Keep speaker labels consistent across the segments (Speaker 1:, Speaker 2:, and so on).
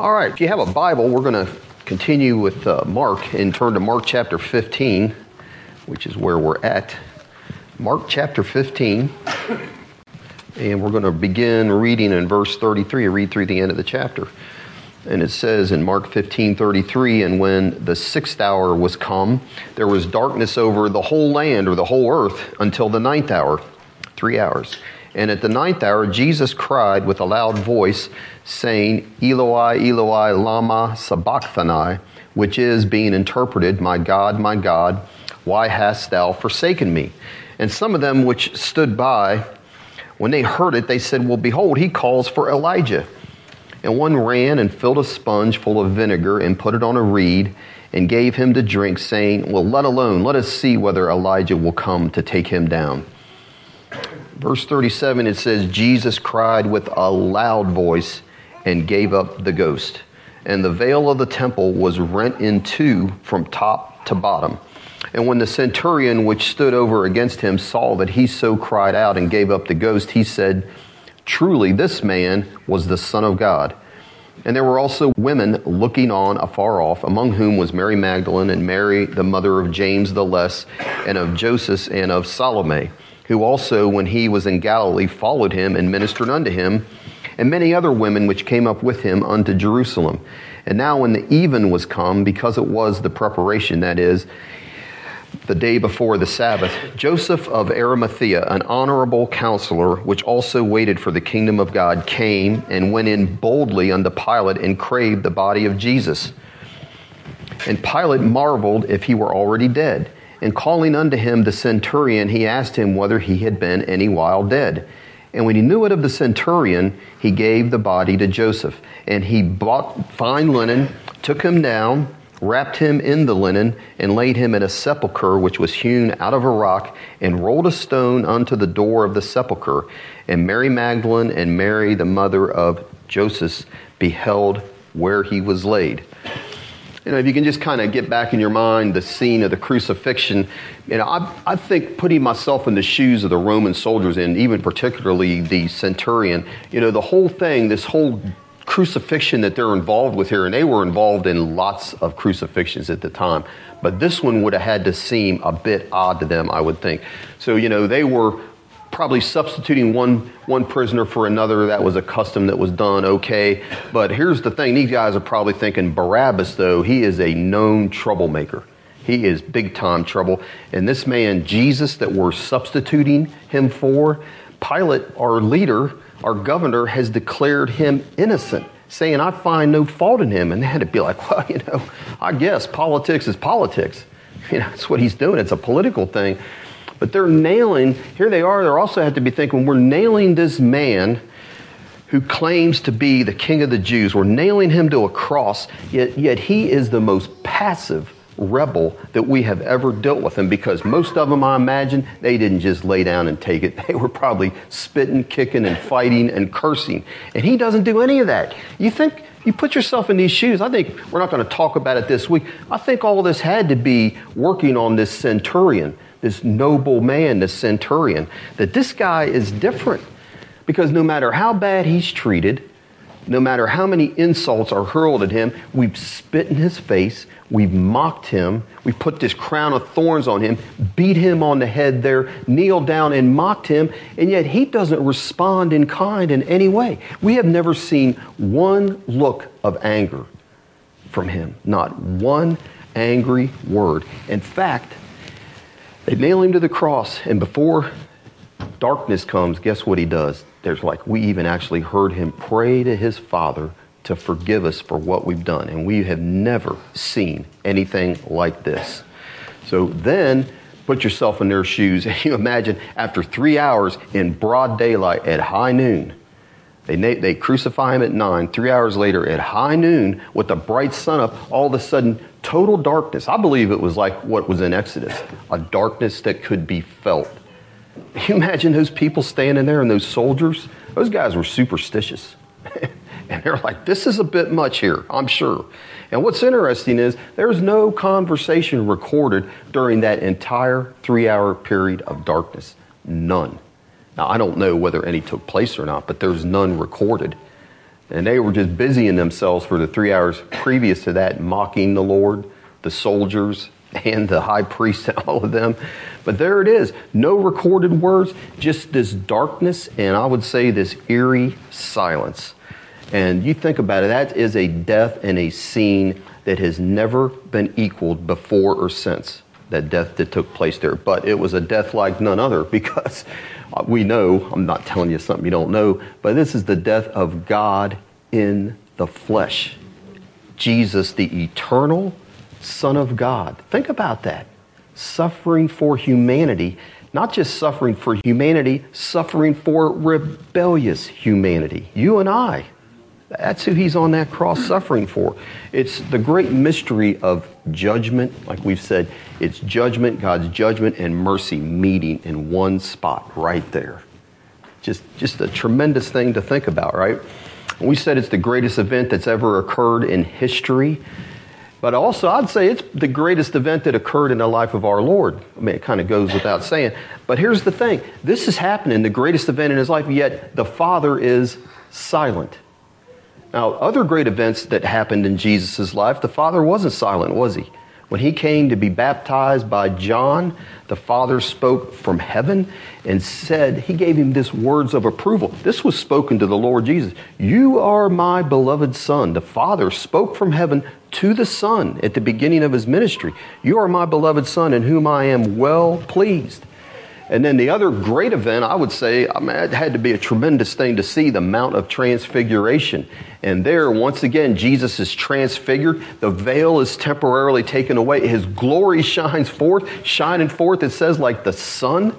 Speaker 1: All right, if you have a Bible, we're going to continue with uh, Mark and turn to Mark chapter 15, which is where we're at. Mark chapter 15, and we're going to begin reading in verse 33, read through the end of the chapter. And it says in Mark 15 33, and when the sixth hour was come, there was darkness over the whole land or the whole earth until the ninth hour, three hours. And at the ninth hour, Jesus cried with a loud voice, saying, Eloi, Eloi, Lama Sabachthani, which is being interpreted, My God, my God, why hast thou forsaken me? And some of them which stood by, when they heard it, they said, Well, behold, he calls for Elijah. And one ran and filled a sponge full of vinegar and put it on a reed and gave him to drink, saying, Well, let alone, let us see whether Elijah will come to take him down. Verse 37, it says, Jesus cried with a loud voice and gave up the ghost. And the veil of the temple was rent in two from top to bottom. And when the centurion which stood over against him saw that he so cried out and gave up the ghost, he said, Truly, this man was the Son of God. And there were also women looking on afar off, among whom was Mary Magdalene and Mary, the mother of James the Less, and of Joseph and of Salome who also, when he was in Galilee, followed him and ministered unto him, and many other women which came up with him unto Jerusalem. And now, when the even was come, because it was the preparation, that is, the day before the Sabbath, Joseph of Arimathea, an honorable counselor, which also waited for the kingdom of God, came and went in boldly unto Pilate and craved the body of Jesus. And Pilate marveled if he were already dead. And calling unto him the centurion, he asked him whether he had been any while dead. And when he knew it of the centurion, he gave the body to Joseph. And he bought fine linen, took him down, wrapped him in the linen, and laid him in a sepulchre which was hewn out of a rock, and rolled a stone unto the door of the sepulchre. And Mary Magdalene and Mary, the mother of Joseph, beheld where he was laid. You know, if you can just kind of get back in your mind the scene of the crucifixion, you know, I, I think putting myself in the shoes of the Roman soldiers and even particularly the centurion, you know, the whole thing, this whole crucifixion that they're involved with here, and they were involved in lots of crucifixions at the time, but this one would have had to seem a bit odd to them, I would think. So, you know, they were probably substituting one, one prisoner for another. That was a custom that was done, okay. But here's the thing these guys are probably thinking Barabbas, though, he is a known troublemaker. He is big time trouble. And this man, Jesus, that we're substituting him for, Pilate, our leader, our governor, has declared him innocent, saying, I find no fault in him. And they had to be like, well, you know, I guess politics is politics. You know, that's what he's doing. It's a political thing. But they're nailing, here they are, they also have to be thinking, we're nailing this man who claims to be the king of the Jews. We're nailing him to a cross, yet, yet he is the most passive rebel that we have ever dealt with. And because most of them, I imagine, they didn't just lay down and take it. They were probably spitting, kicking, and fighting and cursing. And he doesn't do any of that. You think, you put yourself in these shoes. I think we're not going to talk about it this week. I think all this had to be working on this centurion this noble man, this centurion, that this guy is different. Because no matter how bad he's treated, no matter how many insults are hurled at him, we've spit in his face, we've mocked him, we've put this crown of thorns on him, beat him on the head there, kneeled down and mocked him, and yet he doesn't respond in kind in any way. We have never seen one look of anger from him, not one angry word. In fact, they nail him to the cross, and before darkness comes, guess what he does? There's like, we even actually heard him pray to his Father to forgive us for what we've done. And we have never seen anything like this. So then, put yourself in their shoes. And you imagine after three hours in broad daylight at high noon, they, they crucify him at nine. Three hours later, at high noon, with the bright sun up, all of a sudden, total darkness. I believe it was like what was in Exodus a darkness that could be felt. You imagine those people standing there and those soldiers? Those guys were superstitious. and they're like, this is a bit much here, I'm sure. And what's interesting is there's no conversation recorded during that entire three hour period of darkness. None. Now, I don't know whether any took place or not, but there's none recorded. And they were just busying themselves for the three hours previous to that, mocking the Lord, the soldiers, and the high priest, and all of them. But there it is. No recorded words, just this darkness, and I would say this eerie silence. And you think about it, that is a death and a scene that has never been equaled before or since that death that took place there. But it was a death like none other because we know, I'm not telling you something you don't know, but this is the death of God in the flesh. Jesus, the eternal Son of God. Think about that. Suffering for humanity, not just suffering for humanity, suffering for rebellious humanity. You and I. That's who he's on that cross suffering for. It's the great mystery of judgment, like we've said. It's judgment, God's judgment and mercy meeting in one spot right there. Just, just a tremendous thing to think about, right? We said it's the greatest event that's ever occurred in history. But also, I'd say it's the greatest event that occurred in the life of our Lord. I mean, it kind of goes without saying. But here's the thing this is happening, the greatest event in his life, yet the Father is silent. Now, other great events that happened in Jesus' life, the Father wasn't silent, was he? When he came to be baptized by John, the Father spoke from heaven and said, He gave him this words of approval. This was spoken to the Lord Jesus. You are my beloved Son. The Father spoke from heaven to the Son at the beginning of his ministry. You are my beloved Son in whom I am well pleased. And then the other great event, I would say, I mean, it had to be a tremendous thing to see the Mount of Transfiguration. And there, once again, Jesus is transfigured. The veil is temporarily taken away. His glory shines forth, shining forth, it says, like the sun.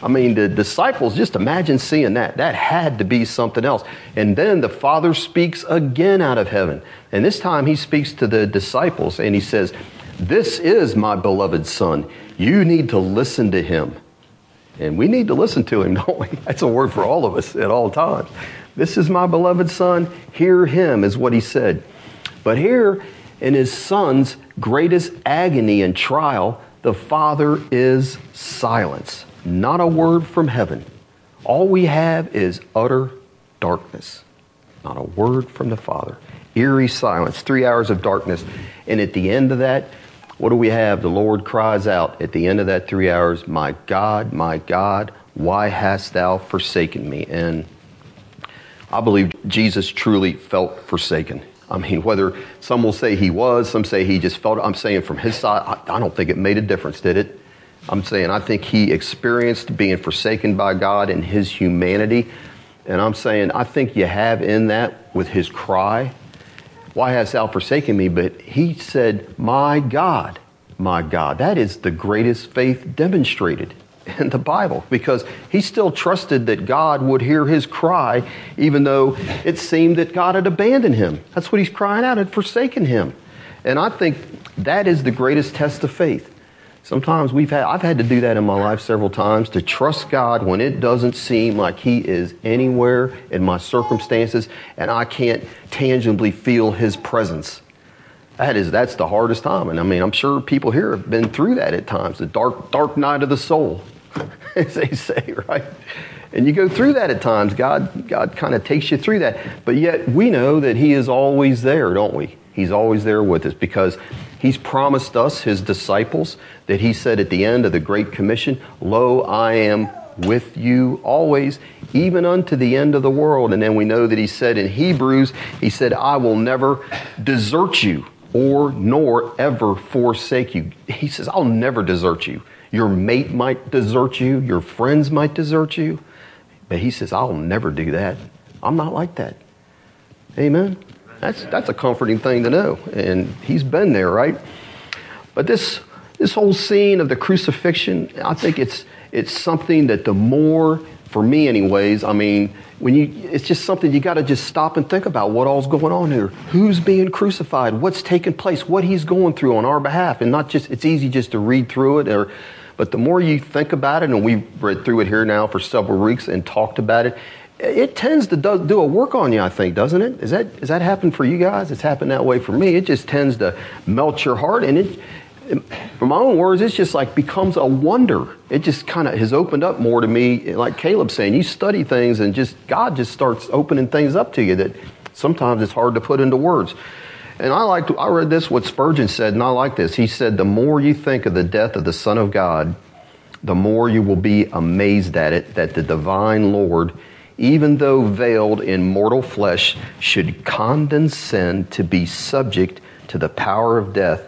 Speaker 1: I mean, the disciples, just imagine seeing that. That had to be something else. And then the Father speaks again out of heaven. And this time he speaks to the disciples and he says, This is my beloved Son. You need to listen to him. And we need to listen to him, don't we? That's a word for all of us at all times. This is my beloved son. Hear him, is what he said. But here, in his son's greatest agony and trial, the Father is silence. Not a word from heaven. All we have is utter darkness. Not a word from the Father. Eerie silence, three hours of darkness. And at the end of that, what do we have? The Lord cries out at the end of that three hours, My God, my God, why hast thou forsaken me? And I believe Jesus truly felt forsaken. I mean, whether some will say he was, some say he just felt, I'm saying from his side, I, don't think it made a difference, did it? I'm saying I think he experienced being forsaken by God in his humanity. And I'm saying I think you have in that with his cry why hast thou forsaken me? But he said, My God, my God. That is the greatest faith demonstrated in the Bible because he still trusted that God would hear his cry, even though it seemed that God had abandoned him. That's what he's crying out, had forsaken him. And I think that is the greatest test of faith. Sometimes we've had, I've had to do that in my life several times to trust God when it doesn't seem like He is anywhere in my circumstances and I can't tangibly feel His presence. That is, that's the hardest time. And I mean, I'm sure people here have been through that at times, the dark, dark night of the soul, as they say, right? And you go through that at times. God, God kind of takes you through that. But yet we know that He is always there, don't we? He's always there with us because He's promised us, his disciples, that he said at the end of the Great Commission, Lo, I am with you always, even unto the end of the world. And then we know that he said in Hebrews, he said, I will never desert you or nor ever forsake you. He says, I'll never desert you. Your mate might desert you, your friends might desert you, but he says, I'll never do that. I'm not like that. Amen. That's, that's a comforting thing to know. And he's been there, right? But this, this whole scene of the crucifixion, I think it's, it's something that the more, for me anyways, I mean, when you, it's just something you got to just stop and think about what all's going on here. Who's being crucified? What's taking place? What he's going through on our behalf. And not just, it's easy just to read through it or, but the more you think about it, and we've read through it here now for several weeks and talked about it, it tends to do, do, a work on you, I think, doesn't it? Is that does that happen for you guys? It's happened that way for me. It just tends to melt your heart, and it, from my own words, it's just like becomes a wonder. It just kind of has opened up more to me, like Caleb saying. You study things, and just God just starts opening things up to you that sometimes it's hard to put into words. And I like I read this what Spurgeon said, and I like this. He said, "The more you think of the death of the Son of God, the more you will be amazed at it that the divine Lord, even though veiled in mortal flesh, should condescend to be subject to the power of death,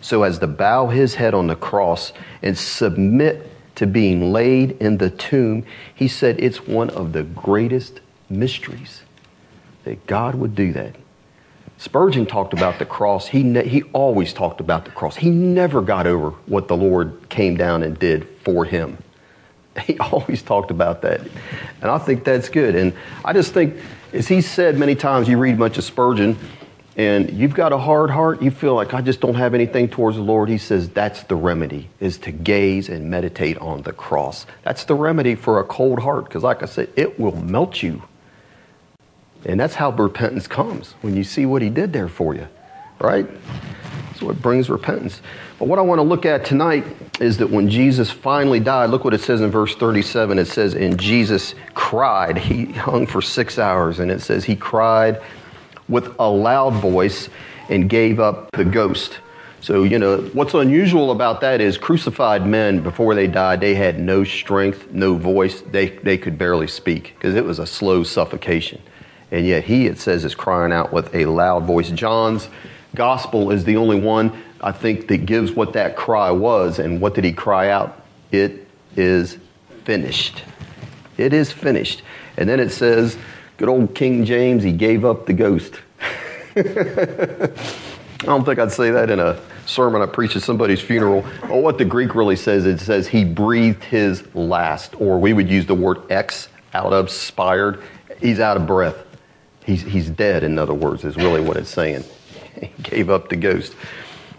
Speaker 1: so as to bow his head on the cross and submit to being laid in the tomb." He said, "It's one of the greatest mysteries that God would do that." Spurgeon talked about the cross. He, ne- he always talked about the cross. He never got over what the Lord came down and did for him. He always talked about that. And I think that's good. And I just think, as he said many times, you read much of Spurgeon, and you've got a hard heart, you feel like I just don't have anything towards the Lord. He says that's the remedy, is to gaze and meditate on the cross. That's the remedy for a cold heart, because like I said, it will melt you and that's how repentance comes when you see what he did there for you, right? That's what brings repentance. But what I want to look at tonight is that when Jesus finally died, look what it says in verse 37. It says, And Jesus cried. He hung for six hours, and it says, He cried with a loud voice and gave up the ghost. So, you know, what's unusual about that is crucified men, before they died, they had no strength, no voice. They, they could barely speak because it was a slow suffocation. And yet he, it says, is crying out with a loud voice. John's gospel is the only one, I think, that gives what that cry was. And what did he cry out? It is finished. It is finished. And then it says, good old King James, he gave up the ghost. I don't think I'd say that in a sermon I preach at somebody's funeral. Or what the Greek really says, it says he breathed his last, or we would use the word ex, out of, spired. He's out of breath. He's, he's dead, in other words, is really what it's saying. Gave up the ghost.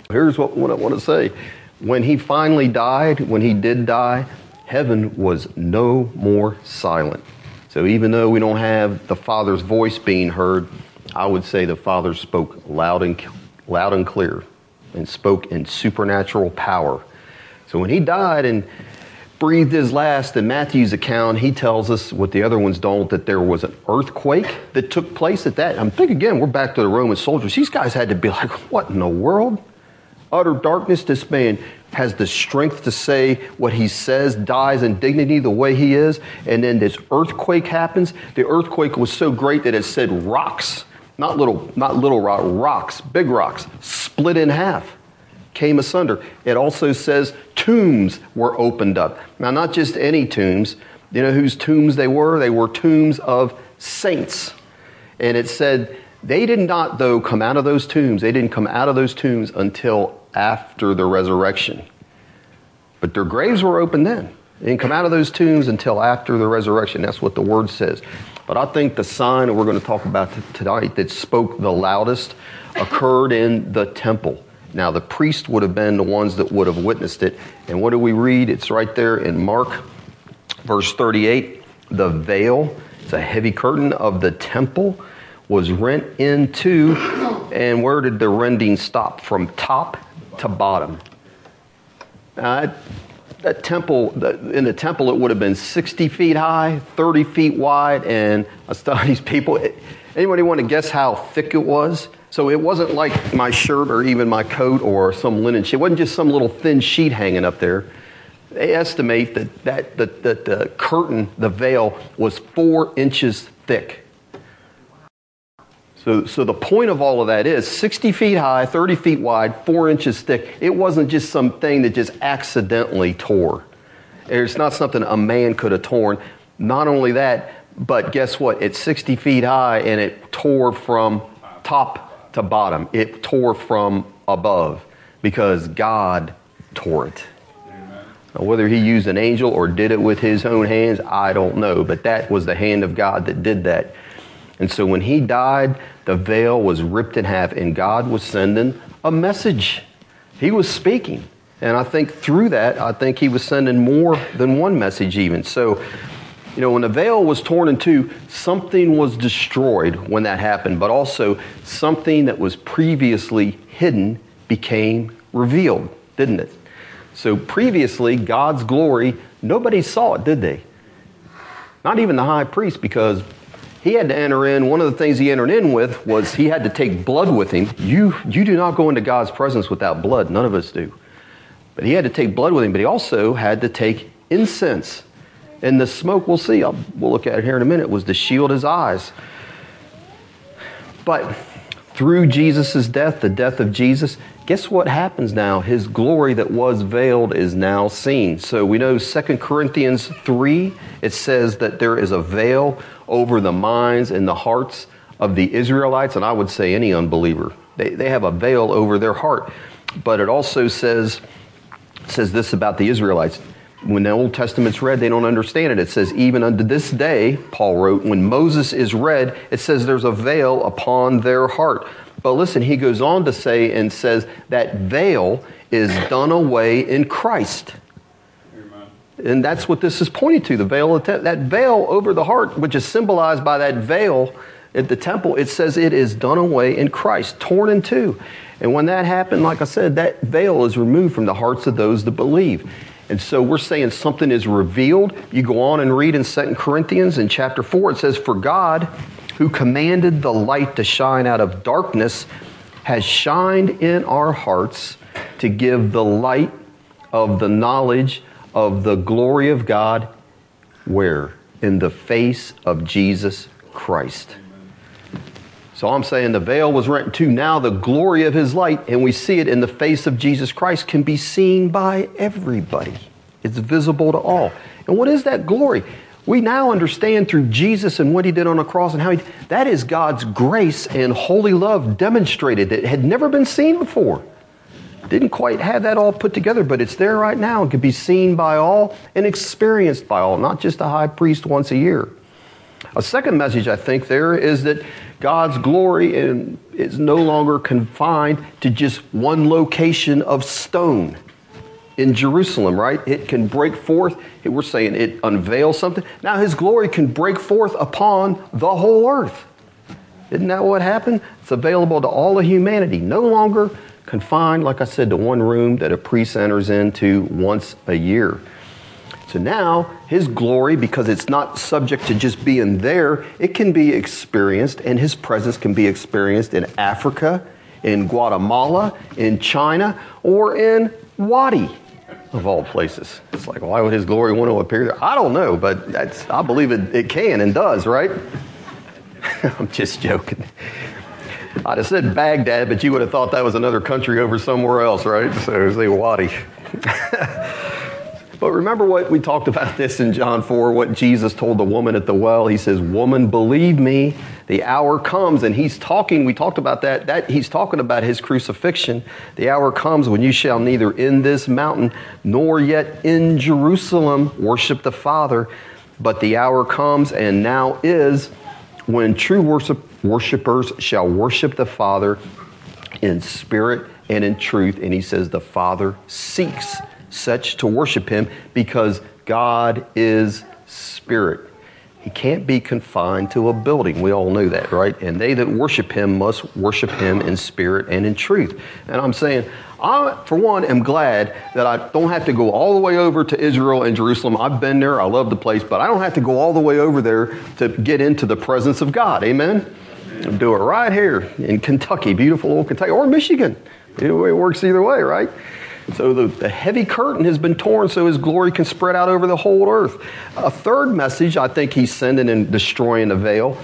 Speaker 1: Here's what, what I want to say. When he finally died, when he did die, heaven was no more silent. So even though we don't have the Father's voice being heard, I would say the Father spoke loud and, loud and clear and spoke in supernatural power. So when he died and breathed his last. In Matthew's account, he tells us what the other ones don't that there was an earthquake that took place at that. I'm thinking again, we're back to the Roman soldiers. These guys had to be like, what in the world? Utter darkness. This man has the strength to say what he says, dies in dignity the way he is, and then this earthquake happens. The earthquake was so great that it said rocks, not little, not little rock, rocks, big rocks, split in half came asunder. It also says tombs were opened up. Now, not just any tombs. You know whose tombs they were? They were tombs of saints. And it said they did not, though, come out of those tombs. They didn't come out of those tombs until after the resurrection. But their graves were open then. They didn't come out of those tombs until after the resurrection. That's what the word says. But I think the sign that we're going to talk about tonight that spoke the loudest occurred in the temple. Now, the priest would have been the ones that would have witnessed it. And what do we read? It's right there in Mark, verse 38. The veil, it's a heavy curtain of the temple, was rent in two. And where did the rending stop? From top to bottom. Now, that, temple, in the temple, it would have been 60 feet high, 30 feet wide, and I these people. Anybody want to guess how thick it was? So it wasn't like my shirt or even my coat or some linen sheet. It wasn't just some little thin sheet hanging up there. They estimate that, that, that, that the curtain, the veil, was four inches thick. So, so the point of all of that is 60 feet high, 30 feet wide, four inches thick. It wasn't just something that just accidentally tore. It's not something a man could have torn. Not only that, but guess what? It's 60 feet high and it tore from top to bottom. It tore from above because God tore it. Now, whether he used an angel or did it with his own hands, I don't know. But that was the hand of God that did that. And so when he died, the veil was ripped in half, and God was sending a message. He was speaking. And I think through that, I think he was sending more than one message, even. So you know, when the veil was torn in two, something was destroyed when that happened, but also something that was previously hidden became revealed, didn't it? So previously, God's glory, nobody saw it, did they? Not even the high priest, because he had to enter in. One of the things he entered in with was he had to take blood with him. You, you do not go into God's presence without blood. None of us do. But he had to take blood with him, but he also had to take incense. And the smoke, we'll see, I'll, we'll look at it here in a minute, was to shield his eyes. But through Jesus' death, the death of Jesus, guess what happens now? His glory that was veiled is now seen. So we know 2 Corinthians 3, it says that there is a veil over the minds and the hearts of the Israelites, and I would say any unbeliever. They, they have a veil over their heart. But it also says, says this about the Israelites. When the Old Testament's read, they don't understand it. It says, even unto this day, Paul wrote, when Moses is read, it says there's a veil upon their heart. But listen, he goes on to say and says that veil is done away in Christ. And that's what this is pointing to the veil, that veil over the heart, which is symbolized by that veil at the temple. It says it is done away in Christ, torn in two. And when that happened, like I said, that veil is removed from the hearts of those that believe. And so we're saying something is revealed. You go on and read in 2 Corinthians in chapter 4, it says, For God, who commanded the light to shine out of darkness, has shined in our hearts to give the light of the knowledge of the glory of God. Where? In the face of Jesus Christ. So I'm saying the veil was rent too. Now the glory of his light, and we see it in the face of Jesus Christ, can be seen by everybody. It's visible to all. And what is that glory? We now understand through Jesus and what he did on the cross and how he that is God's grace and holy love demonstrated that had never been seen before. Didn't quite have that all put together, but it's there right now and can be seen by all and experienced by all, not just a high priest once a year. A second message I think there is that God's glory is no longer confined to just one location of stone in Jerusalem, right? It can break forth. We're saying it unveils something. Now his glory can break forth upon the whole earth. Isn't that what happened? It's available to all of humanity, no longer confined, like I said, to one room that a priest enters into once a year. So now his glory, because it's not subject to just being there, it can be experienced, and his presence can be experienced in Africa, in Guatemala, in China, or in Waddy of all places. It's like, why would his glory want to appear there? I don't know, but I believe it, it can and does, right? I'm just joking. I'd have said Baghdad, but you would have thought that was another country over somewhere else, right? So the Waddy. but remember what we talked about this in John 4, what Jesus told the woman at the well. He says, Woman, believe me, the hour comes, and he's talking, we talked about that, that he's talking about his crucifixion. The hour comes when you shall neither in this mountain nor yet in Jerusalem worship the Father, but the hour comes and now is when true worship, worshipers shall worship the Father in spirit and in truth. And he says, The Father seeks such to worship him because God is spirit. He can't be confined to a building. We all know that, right? And they that worship him must worship him in spirit and in truth. And I'm saying, I, for one, am glad that I don't have to go all the way over to Israel and Jerusalem. I've been there, I love the place, but I don't have to go all the way over there to get into the presence of God. Amen? I'll do it right here in Kentucky, beautiful old Kentucky, or Michigan. It works either way, right? So the, the heavy curtain has been torn so his glory can spread out over the whole earth. A third message I think he's sending in destroying the veil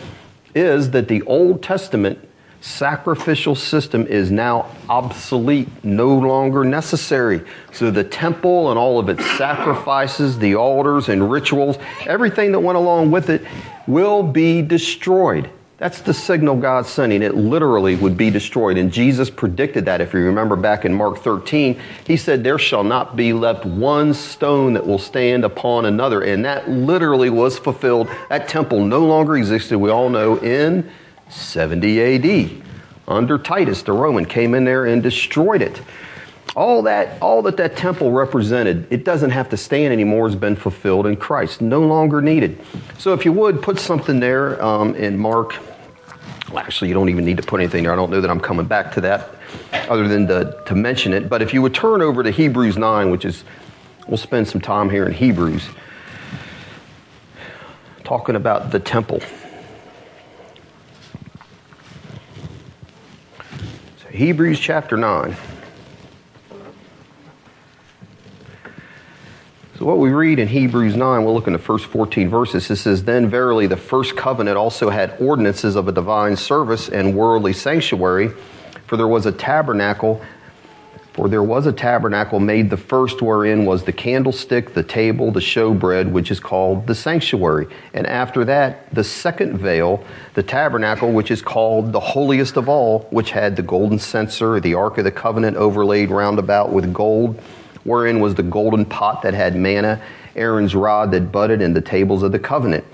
Speaker 1: is that the Old Testament sacrificial system is now obsolete, no longer necessary. So the temple and all of its sacrifices, the altars and rituals, everything that went along with it will be destroyed. That's the signal God's sending. It literally would be destroyed. And Jesus predicted that. If you remember back in Mark 13, he said, There shall not be left one stone that will stand upon another. And that literally was fulfilled. That temple no longer existed, we all know, in 70 AD. Under Titus, the Roman, came in there and destroyed it. All that, all that that temple represented, it doesn't have to stand anymore, has been fulfilled in Christ, no longer needed. So if you would, put something there um, in Mark well, actually, you don't even need to put anything there. I don't know that I'm coming back to that other than to, to mention it. But if you would turn over to Hebrews 9, which is, we'll spend some time here in Hebrews talking about the temple. So Hebrews chapter 9. So, what we read in Hebrews 9, we'll look in the first 14 verses. It says, Then verily the first covenant also had ordinances of a divine service and worldly sanctuary, for there was a tabernacle. For there was a tabernacle made the first wherein was the candlestick, the table, the showbread, which is called the sanctuary. And after that, the second veil, the tabernacle, which is called the holiest of all, which had the golden censer, the ark of the covenant overlaid round about with gold wherein was the golden pot that had manna, Aaron's rod that budded, and the tables of the covenant.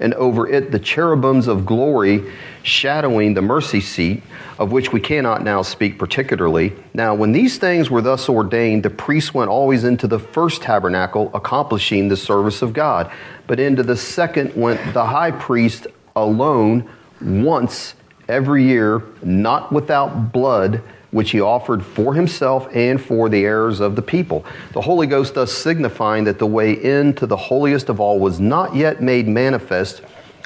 Speaker 1: And over it the cherubims of glory shadowing the mercy seat, of which we cannot now speak particularly. Now, when these things were thus ordained, the priests went always into the first tabernacle, accomplishing the service of God. But into the second went the high priest alone once every year, not without blood which he offered for himself and for the errors of the people. The Holy Ghost thus signifying that the way into the holiest of all was not yet made manifest,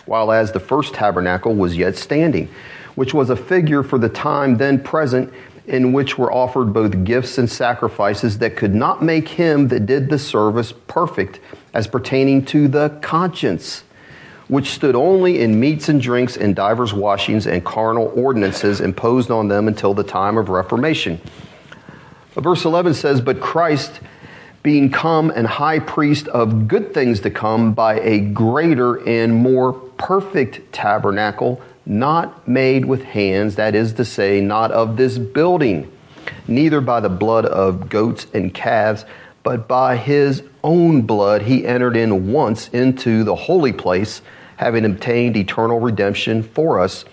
Speaker 1: while as the first tabernacle was yet standing, which was a figure for the time then present, in which were offered both gifts and sacrifices that could not make him that did the service perfect as pertaining to the conscience which stood only in meats and drinks and divers washings and carnal ordinances imposed on them until the time of Reformation. Verse 11 says, But Christ, being come and high priest of good things to come by a greater and more perfect tabernacle, not made with hands, that is to say, not of this building, neither by the blood of goats and calves, but by his own blood he entered in once into the holy place, having obtained eternal redemption for us.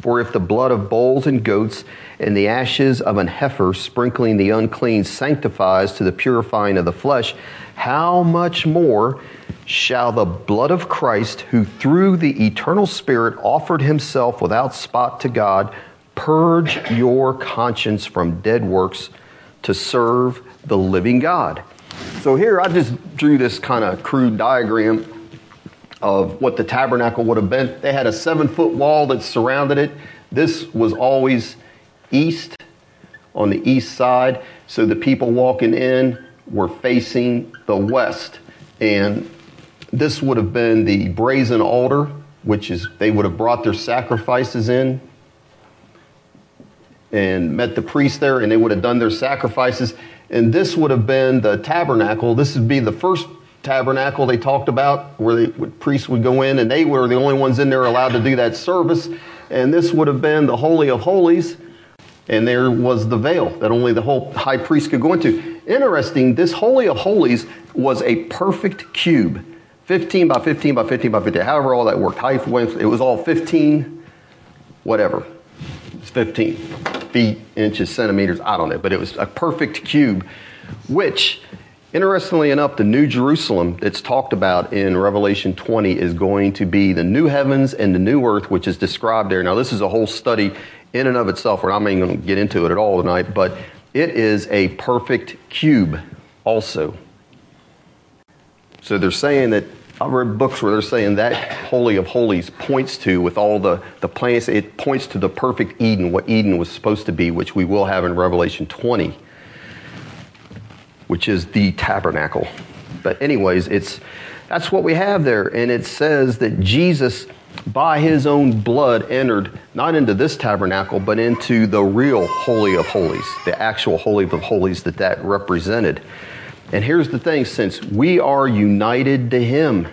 Speaker 1: For if the blood of bulls and goats and the ashes of an heifer sprinkling the unclean sanctifies to the purifying of the flesh, how much more shall the blood of Christ, who through the eternal Spirit offered himself without spot to God, purge your conscience from dead works to serve the living God? So here I just drew this kind of crude diagram of what the tabernacle would have been. They had a seven foot wall that surrounded it. This was always east on the east side. So the people walking in were facing the west. And this would have been the brazen altar, which is they would have brought their sacrifices in and met the priest there, and they would have done their sacrifices. And this would have been the tabernacle. This would be the first tabernacle they talked about, where the priests would go in, and they were the only ones in there allowed to do that service. And this would have been the Holy of Holies, and there was the veil that only the whole high priest could go into. Interesting, this Holy of Holies was a perfect cube 15 by 15 by 15 by 15, however, all that worked. Height, width, it was all 15, whatever. It's 15 feet, inches, centimeters, I don't know, but it was a perfect cube, which, interestingly enough, the New Jerusalem that's talked about in Revelation 20 is going to be the new heavens and the new earth, which is described there. Now, this is a whole study in and of itself, where I'm not even going to get into it at all tonight, but it is a perfect cube also. So they're saying that I've read books where they're saying that Holy of Holies points to, with all the, the plans, it points to the perfect Eden, what Eden was supposed to be, which we will have in Revelation 20, which is the tabernacle. But, anyways, it's, that's what we have there. And it says that Jesus, by his own blood, entered not into this tabernacle, but into the real Holy of Holies, the actual Holy of Holies that that represented. And here's the thing since we are united to Him,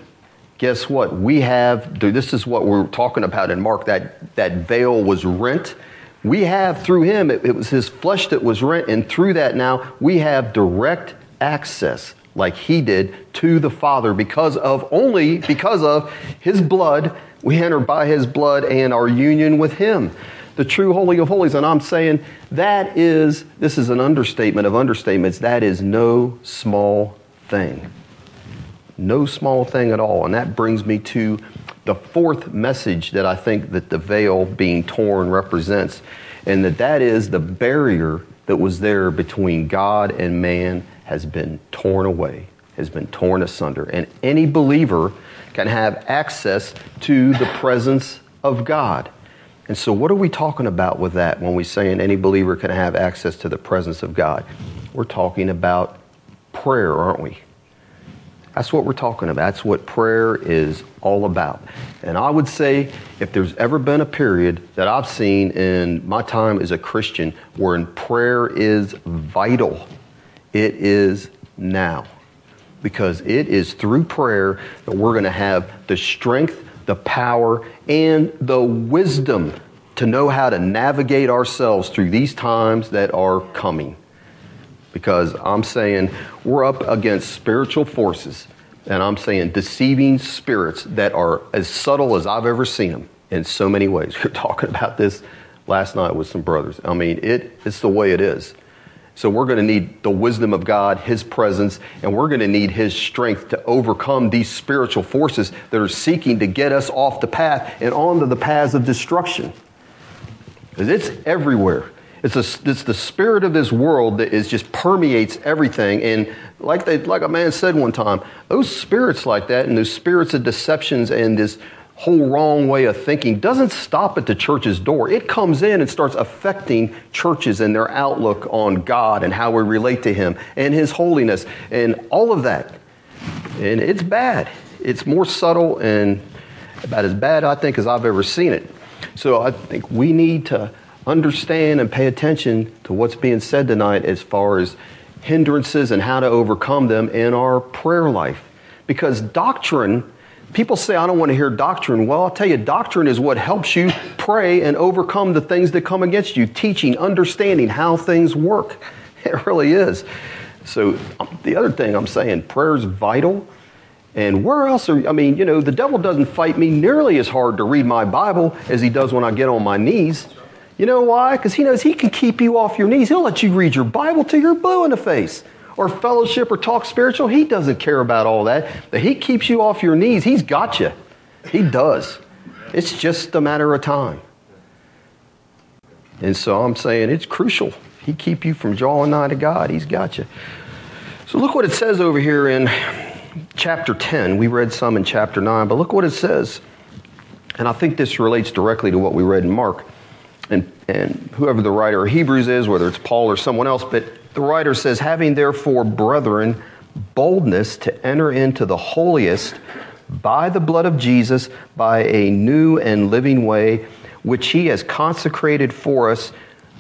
Speaker 1: guess what? We have, this is what we're talking about in Mark, that, that veil was rent. We have through Him, it, it was His flesh that was rent, and through that now we have direct access, like He did, to the Father because of only because of His blood. We enter by His blood and our union with Him the true Holy of Holies. And I'm saying that is, this is an understatement of understatements, that is no small thing. No small thing at all. And that brings me to the fourth message that I think that the veil being torn represents, and that that is the barrier that was there between God and man has been torn away, has been torn asunder. And any believer can have access to the presence of God. And so, what are we talking about with that when we saying any believer can have access to the presence of God? We're talking about prayer, aren't we? That's what we're talking about. That's what prayer is all about. And I would say if there's ever been a period that I've seen in my time as a Christian where prayer is vital, it is now. Because it is through prayer that we're going to have the strength, the power, and the wisdom to know how to navigate ourselves through these times that are coming because I'm saying we're up against spiritual forces, and I'm saying deceiving spirits that are as subtle as I've ever seen them in so many ways. We were talking about this last night with some brothers. I mean, it, it's the way it is. So we're going to need the wisdom of God, His presence, and we're going to need His strength to overcome these spiritual forces that are seeking to get us off the path and onto the paths of destruction. Because it's everywhere. It's, a, it's the spirit of this world that is just permeates everything. And like, they, like a man said one time, those spirits like that and those spirits of deceptions and this whole wrong way of thinking doesn't stop at the church's door. It comes in and starts affecting churches and their outlook on God and how we relate to Him and His holiness and all of that. And it's bad. It's more subtle and about as bad, I think, as I've ever seen it. So I think we need to understand and pay attention to what's being said tonight as far as hindrances and how to overcome them in our prayer life. Because doctrine, people say, I don't want to hear doctrine. Well, I'll tell you, doctrine is what helps you pray and overcome the things that come against you, teaching, understanding how things work. It really is. So, um, the other thing I'm saying, prayer is vital. And where else are, I mean, you know, the devil doesn't fight me nearly as hard to read my Bible as he does when I get on my knees. You know why? Because he knows he can keep you off your knees. He'll let you read your Bible till you're blue in the face. Or fellowship or talk spiritual. He doesn't care about all that. But he keeps you off your knees. He's got you. He does. It's just a matter of time. And so I'm saying it's crucial. He keep you from drawing nigh to God. He's got you. So look what it says over here in chapter 10. We read some in chapter 9, but look what it says. And I think this relates directly to what we read in Mark and, and whoever the writer of Hebrews is, whether it's Paul or someone else, but the writer says, having therefore, brethren, boldness to enter into the holiest by the blood of Jesus, by a new and living way, which he has consecrated for us.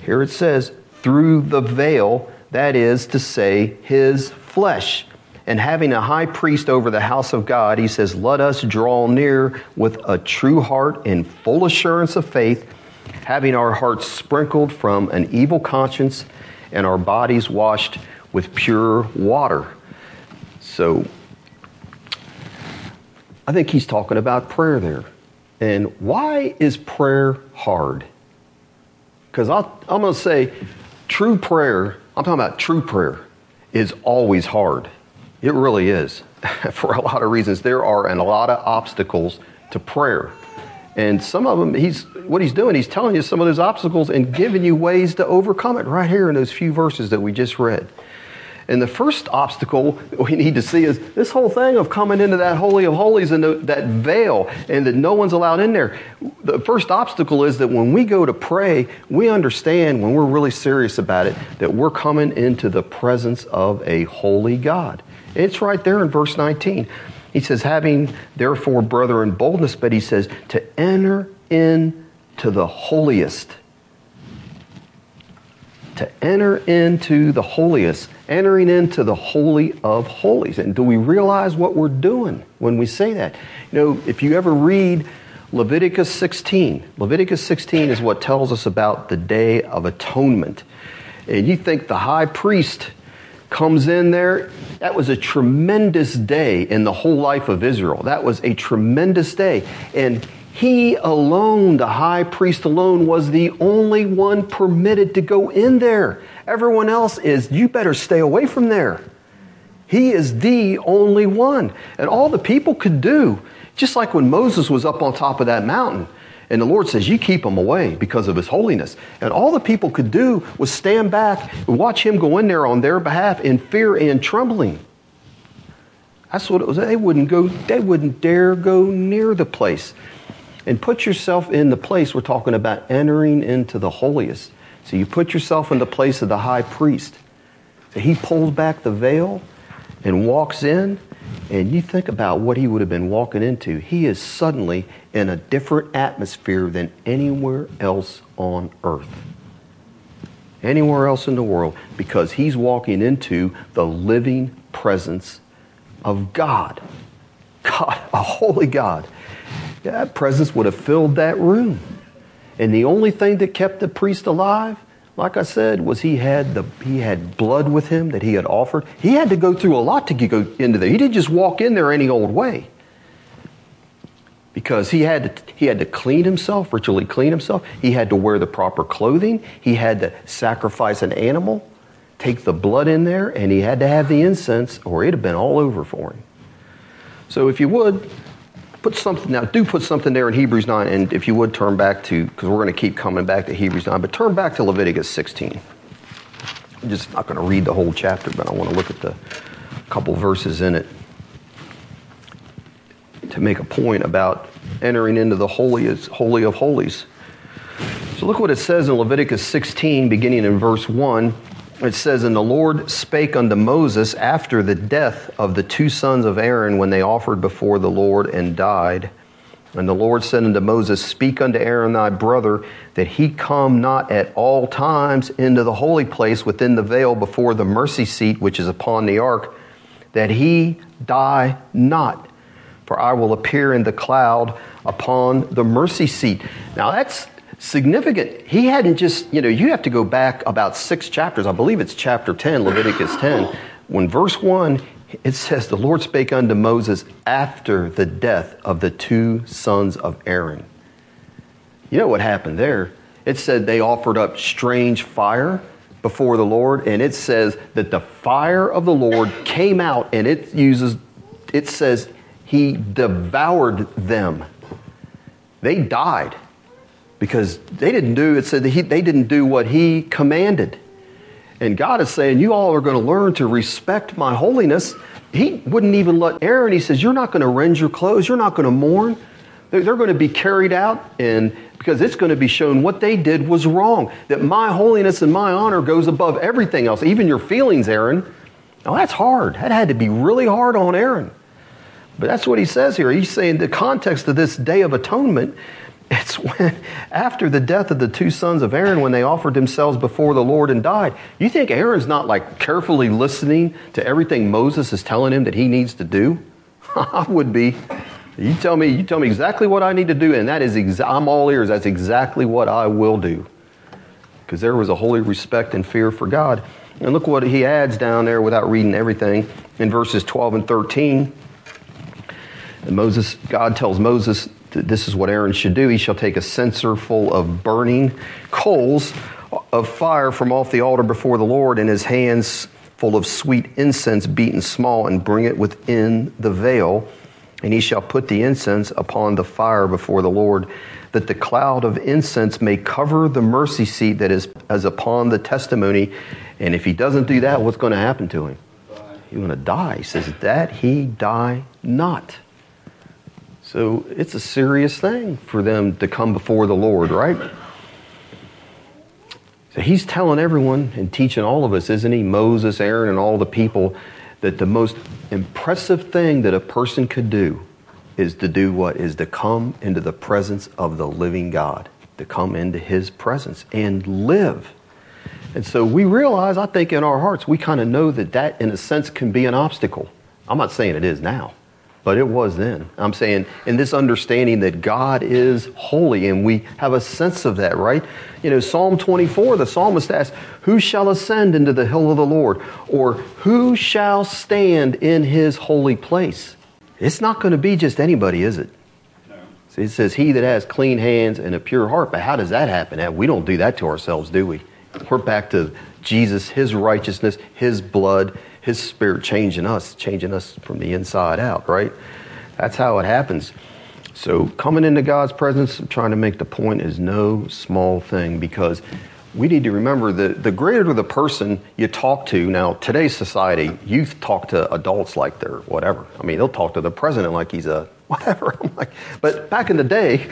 Speaker 1: Here it says, through the veil, that is to say, his flesh. And having a high priest over the house of God, he says, Let us draw near with a true heart and full assurance of faith having our hearts sprinkled from an evil conscience and our bodies washed with pure water. So, I think he's talking about prayer there. And why is prayer hard? Because I'm going to say true prayer, I'm talking about true prayer, is always hard. It really is. For a lot of reasons, there are a lot of obstacles to prayer. And some of them, he's what he's doing, he's telling you some of those obstacles and giving you ways to overcome it right here in those few verses that we just read. And the first obstacle we need to see is this whole thing of coming into that Holy of Holies and the, that veil and that no one's allowed in there. The first obstacle is that when we go to pray, we understand when we're really serious about it that we're coming into the presence of a holy God. It's right there in verse 19. He says, having therefore, brethren, boldness, but he says, to enter into the holiest. To enter into the holiest, entering into the holy of holies. And do we realize what we're doing when we say that? You know, if you ever read Leviticus 16, Leviticus 16 is what tells us about the Day of Atonement. And you think the high priest comes in there. That was a tremendous day in the whole life of Israel. That was a tremendous day. And he alone, the high priest alone, was the only one permitted to go in there. Everyone else is, you better stay away from there. He is the only one. And all the people could do, just like when Moses was up on top of that mountain, and the Lord says, You keep him away because of his holiness. And all the people could do was stand back and watch him go in there on their behalf in fear and trembling. That's what it was. They wouldn't go, they wouldn't dare go near the place. And put yourself in the place we're talking about entering into the holiest. So you put yourself in the place of the high priest. So he pulls back the veil and walks in, and you think about what he would have been walking into. He is suddenly in a different atmosphere than anywhere else on earth. Anywhere else in the world, because he's walking into the living presence of God. God, a holy God. That presence would have filled that room. And the only thing that kept the priest alive, like I said, was he had the he had blood with him that he had offered. He had to go through a lot to go into there. He didn't just walk in there any old way. Because he had to, he had to clean himself, ritually clean himself. He had to wear the proper clothing. He had to sacrifice an animal, take the blood in there, and he had to have the incense, or it'd have been all over for him. So if you would, put something now do put something there in hebrews 9 and if you would turn back to because we're going to keep coming back to hebrews 9 but turn back to leviticus 16 i'm just not going to read the whole chapter but i want to look at the couple verses in it to make a point about entering into the holiest, holy of holies. So look what it says in leviticus 16 beginning in verse 1 it says, And the Lord spake unto Moses after the death of the two sons of Aaron when they offered before the Lord and died. And the Lord said unto Moses, Speak unto Aaron thy brother, that he come not at all times into the holy place within the veil before the mercy seat which is upon the ark, that he die not. For I will appear in the cloud upon the mercy seat. Now that's significant. He hadn't just, you know, you have to go back about six chapters. I believe it's chapter 10, Leviticus 10. When verse 1, it says, The Lord spake unto Moses after the death of the two sons of Aaron. You know what happened there? It said they offered up strange fire before the Lord, and it says that the fire of the Lord came out, and it uses, it says, He devoured them. They died because they didn't do it said he, they didn't do what he commanded. And god is saying you all are going to learn to respect my holiness. He wouldn't even let aaron he says you're not going to rend your clothes you're not going to mourn. They're, they're going to be carried out and because it's going to be shown what they did was wrong that my holiness and my honor goes above everything else even your feelings aaron. Now that's hard. That had to be really hard on aaron. But that's what he says here. He's saying the context of this day of atonement it's when, after the death of the two sons of Aaron, when they offered themselves before the Lord and died. You think Aaron's not like carefully listening to everything Moses is telling him that he needs to do? I would be. You tell me, you tell me exactly what I need to do, and that is, exa- I'm all ears. That's exactly what I will do. Because there was a holy respect and fear for God. And look what he adds down there without reading everything in verses 12 and 13. And Moses, God tells Moses, this is what Aaron should do. He shall take a censer full of burning coals of fire from off the altar before the Lord, and his hands full of sweet incense beaten small, and bring it within the veil. And he shall put the incense upon the fire before the Lord, that the cloud of incense may cover the mercy seat that is as upon the testimony. And if he doesn't do that, what's going to happen to him? He's going to die. He says, That he die not. So it's a serious thing for them to come before the Lord, right? So he's telling everyone and teaching all of us, isn't he? Moses, Aaron, and all the people, that the most impressive thing that a person could do is to do what? Is to come into the presence of the living God, to come into his presence and live. And so we realize, I think, in our hearts, we kind of know that that, in a sense, can be an obstacle. I'm not saying it is now but it was then. I'm saying in this understanding that God is holy and we have a sense of that, right? You know, Psalm 24, the psalmist asks, Who shall ascend into the hill of the Lord? Or who shall stand in his holy place? It's not going to be just anybody, is it? No. See, it says, He that has clean hands and a pure heart. But how does that happen? We don't do that to ourselves, do we? We're back to Jesus, His righteousness, His blood his Spirit changing us, changing us from the inside out, right? That's how it happens. So coming into God's presence, I'm trying to make the point, is no small thing because we need to remember that the greater the person you talk to, now today's society, youth talk to adults like they're whatever. I mean, they'll talk to the president like he's a whatever. I'm like, but back in the day,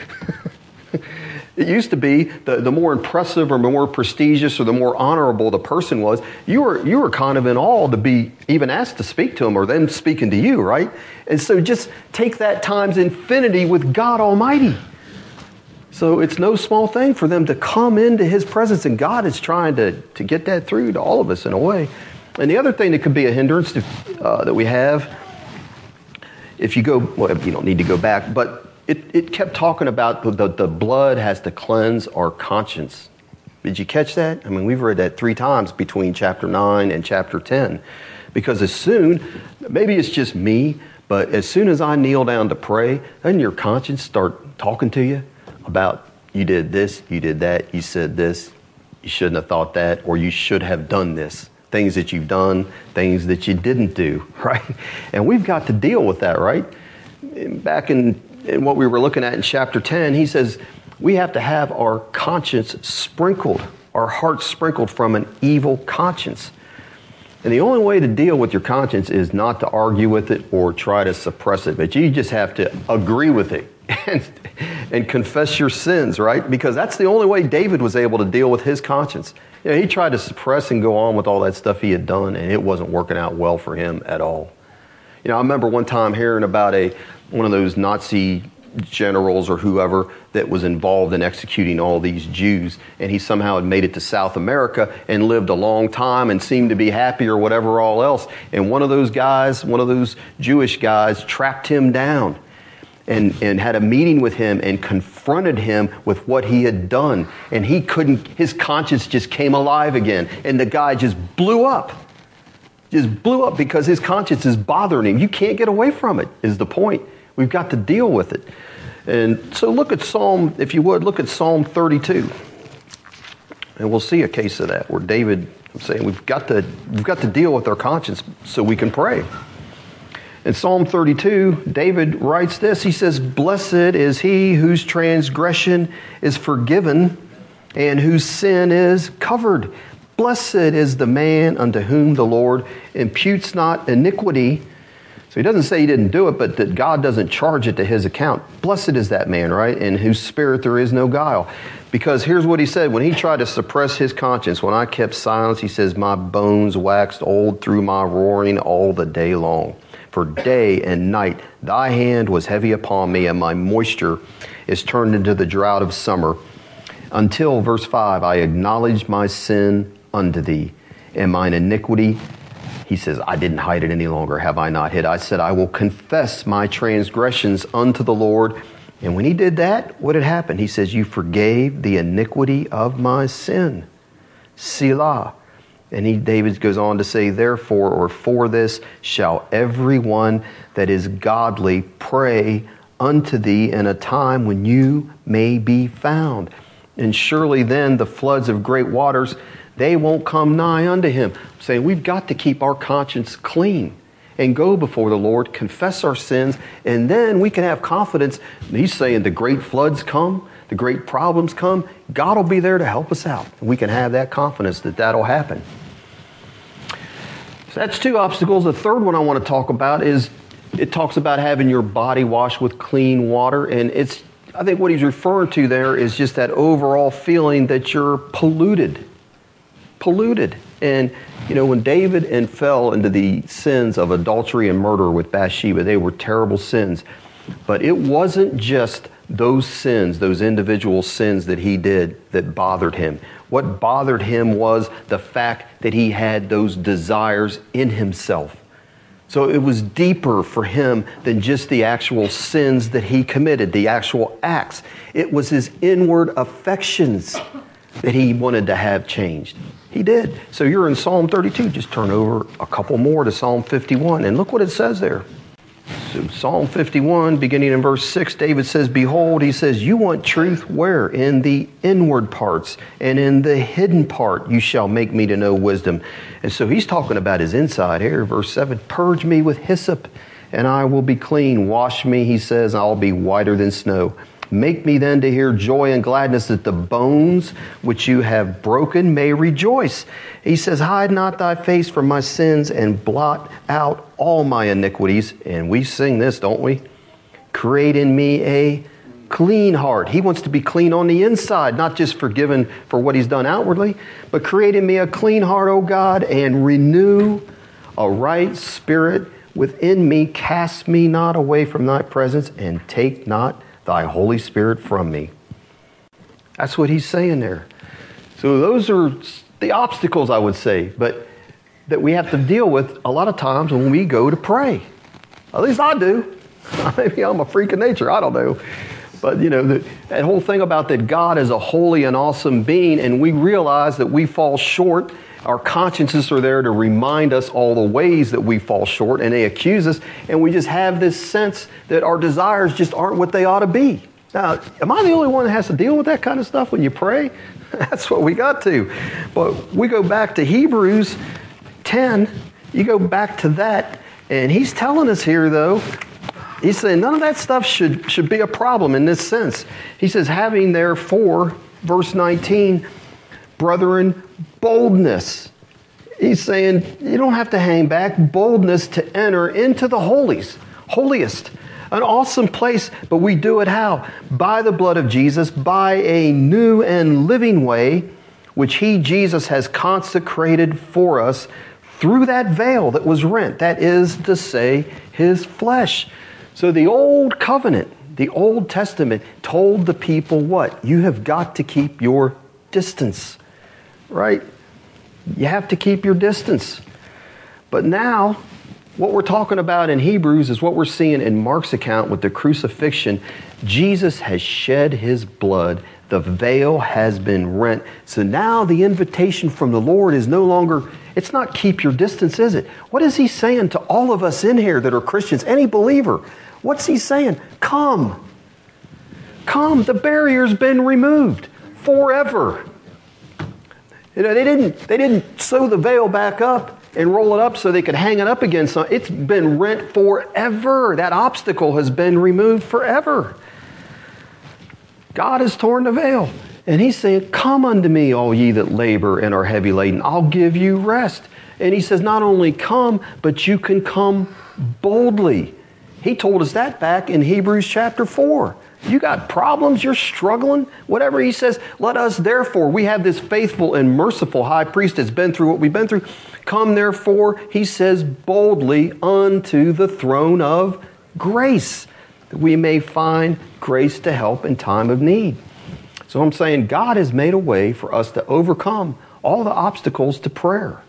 Speaker 1: it used to be the, the more impressive or the more prestigious or the more honorable the person was, you were, you were kind of in awe to be even asked to speak to them or them speaking to you, right? And so just take that times infinity with God Almighty. So it's no small thing for them to come into His presence, and God is trying to, to get that through to all of us in a way. And the other thing that could be a hindrance to, uh, that we have, if you go, well, you don't need to go back, but it, it kept talking about the, the blood has to cleanse our conscience. Did you catch that? I mean, we've read that three times between chapter 9 and chapter 10. Because as soon, maybe it's just me, but as soon as I kneel down to pray, doesn't your conscience start talking to you about you did this, you did that, you said this, you shouldn't have thought that, or you should have done this? Things that you've done, things that you didn't do, right? And we've got to deal with that, right? Back in, in what we were looking at in chapter 10, he says we have to have our conscience sprinkled, our hearts sprinkled from an evil conscience. And the only way to deal with your conscience is not to argue with it or try to suppress it, but you just have to agree with it and, and confess your sins, right? Because that's the only way David was able to deal with his conscience. You know, he tried to suppress and go on with all that stuff he had done, and it wasn't working out well for him at all. You know, I remember one time hearing about a one of those Nazi generals or whoever that was involved in executing all these Jews, and he somehow had made it to South America and lived a long time and seemed to be happy or whatever all else. And one of those guys, one of those Jewish guys, trapped him down and, and had a meeting with him and confronted him with what he had done. And he couldn't, his conscience just came alive again. And the guy just blew up. Just blew up because his conscience is bothering him. You can't get away from it, is the point. We've got to deal with it. And so look at Psalm, if you would, look at Psalm 32. And we'll see a case of that where David, I'm saying we've got to, we've got to deal with our conscience so we can pray. In Psalm 32, David writes this. He says, Blessed is he whose transgression is forgiven and whose sin is covered. Blessed is the man unto whom the Lord imputes not iniquity so he doesn't say he didn't do it, but that God doesn't charge it to his account. Blessed is that man, right? In whose spirit there is no guile. Because here's what he said when he tried to suppress his conscience, when I kept silence, he says, My bones waxed old through my roaring all the day long. For day and night thy hand was heavy upon me, and my moisture is turned into the drought of summer. Until, verse 5, I acknowledged my sin unto thee, and mine iniquity he says, I didn't hide it any longer, have I not hid? I said, I will confess my transgressions unto the Lord. And when he did that, what had happened? He says, You forgave the iniquity of my sin. Selah. And he, David goes on to say, Therefore, or for this, shall everyone that is godly pray unto thee in a time when you may be found. And surely then the floods of great waters they won't come nigh unto him. saying we've got to keep our conscience clean and go before the Lord, confess our sins, and then we can have confidence. He's saying the great floods come, the great problems come, God will be there to help us out. And We can have that confidence that that'll happen. So that's two obstacles. The third one I want to talk about is it talks about having your body washed with clean water, and it's I think what he's referring to there is just that overall feeling that you're polluted polluted. And, you know, when David and fell into the sins of adultery and murder with Bathsheba, they were terrible sins. But it wasn't just those sins, those individual sins that he did that bothered him. What bothered him was the fact that he had those desires in himself. So it was deeper for him than just the actual sins that he committed, the actual acts. It was his inward affections that he wanted to have changed. He did. So you're in Psalm 32. Just turn over a couple more to Psalm 51 and look what it says there. So Psalm 51, beginning in verse 6, David says, Behold, he says, You want truth where? In the inward parts, and in the hidden part you shall make me to know wisdom. And so he's talking about his inside here. Verse 7 Purge me with hyssop, and I will be clean. Wash me, he says, I'll be whiter than snow. Make me then to hear joy and gladness that the bones which you have broken may rejoice. He says, Hide not thy face from my sins and blot out all my iniquities. And we sing this, don't we? Create in me a clean heart. He wants to be clean on the inside, not just forgiven for what he's done outwardly, but create in me a clean heart, O God, and renew a right spirit within me. Cast me not away from thy presence, and take not thy Holy Spirit from me. That's what he's saying there. So those are the obstacles, I would say, but that we have to deal with a lot of times when we go to pray. At least I do. Maybe I'm a freak of nature. I don't know. But, you know, the, that whole thing about that God is a holy and awesome being, and we realize that we fall short. Our consciences are there to remind us all the ways that we fall short, and they accuse us, and we just have this sense that our desires just aren't what they ought to be. Now, am I the only one that has to deal with that kind of stuff when you pray? That's what we got to. But we go back to Hebrews 10, you go back to that, and he's telling us here, though, he's saying none of that stuff should, should be a problem in this sense. He says, having therefore, verse 19, brethren, boldness. He's saying you don't have to hang back, boldness to enter into the holies, holiest an awesome place, but we do it how? By the blood of Jesus, by a new and living way, which He, Jesus, has consecrated for us through that veil that was rent. That is to say, His flesh. So the old covenant, the Old Testament, told the people what? You have got to keep your distance, right? You have to keep your distance. But now, what we're talking about in Hebrews is what we're seeing in Mark's account with the crucifixion. Jesus has shed his blood. The veil has been rent. So now the invitation from the Lord is no longer, it's not keep your distance, is it? What is he saying to all of us in here that are Christians, any believer? What's he saying? Come. Come. The barrier's been removed forever. You know, they didn't, they didn't sew the veil back up and roll it up so they could hang it up against something. It's been rent forever. That obstacle has been removed forever. God has torn the veil. And he's saying, Come unto me, all ye that labor and are heavy laden. I'll give you rest. And he says, Not only come, but you can come boldly. He told us that back in Hebrews chapter 4. You got problems, you're struggling, whatever he says, let us therefore, we have this faithful and merciful high priest that's been through what we've been through. Come therefore, he says, boldly unto the throne of grace, that we may find grace to help in time of need. So I'm saying God has made a way for us to overcome all the obstacles to prayer.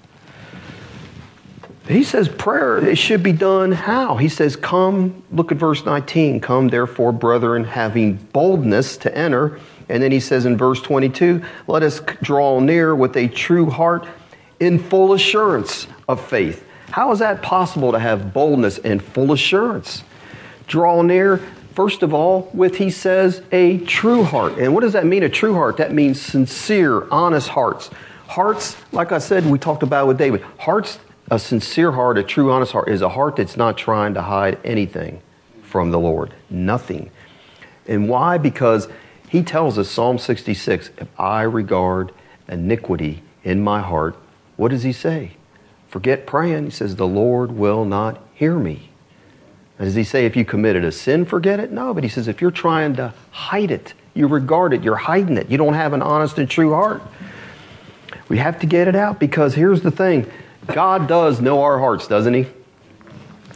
Speaker 1: He says prayer, it should be done how? He says, Come, look at verse 19, come therefore, brethren, having boldness to enter. And then he says in verse 22, Let us draw near with a true heart in full assurance of faith. How is that possible to have boldness and full assurance? Draw near, first of all, with, he says, a true heart. And what does that mean, a true heart? That means sincere, honest hearts. Hearts, like I said, we talked about with David, hearts a sincere heart, a true, honest heart, is a heart that's not trying to hide anything from the Lord. Nothing. And why? Because he tells us, Psalm 66, if I regard iniquity in my heart, what does he say? Forget praying. He says, the Lord will not hear me. Does he say if you committed a sin, forget it? No, but he says if you're trying to hide it, you regard it, you're hiding it, you don't have an honest and true heart. We have to get it out because here's the thing God does know our hearts, doesn't He?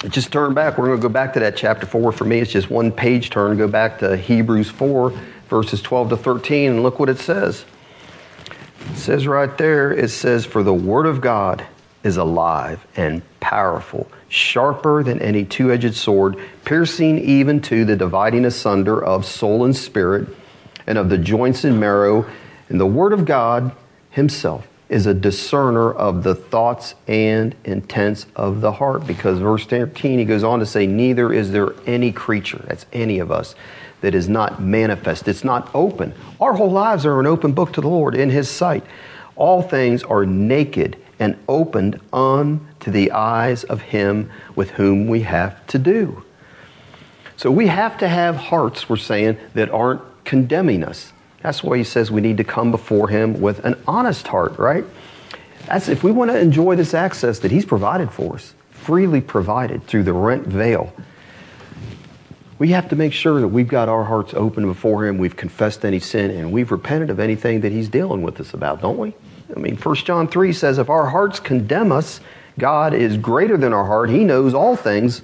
Speaker 1: Just turn back. We're going to go back to that chapter 4. For me, it's just one page turn. Go back to Hebrews 4, verses 12 to 13, and look what it says. It says right there, it says, For the Word of God is alive and powerful, sharper than any two edged sword, piercing even to the dividing asunder of soul and spirit, and of the joints and marrow. And the Word of God Himself is a discerner of the thoughts and intents of the heart. Because verse 13, he goes on to say, Neither is there any creature, that's any of us, that is not manifest. It's not open. Our whole lives are an open book to the Lord in his sight. All things are naked and opened unto the eyes of him with whom we have to do. So we have to have hearts, we're saying, that aren't condemning us. That's why he says we need to come before him with an honest heart, right? That's if we want to enjoy this access that he's provided for us, freely provided through the rent veil. We have to make sure that we've got our hearts open before Him, we've confessed any sin, and we've repented of anything that He's dealing with us about, don't we? I mean, 1 John 3 says, if our hearts condemn us, God is greater than our heart. He knows all things.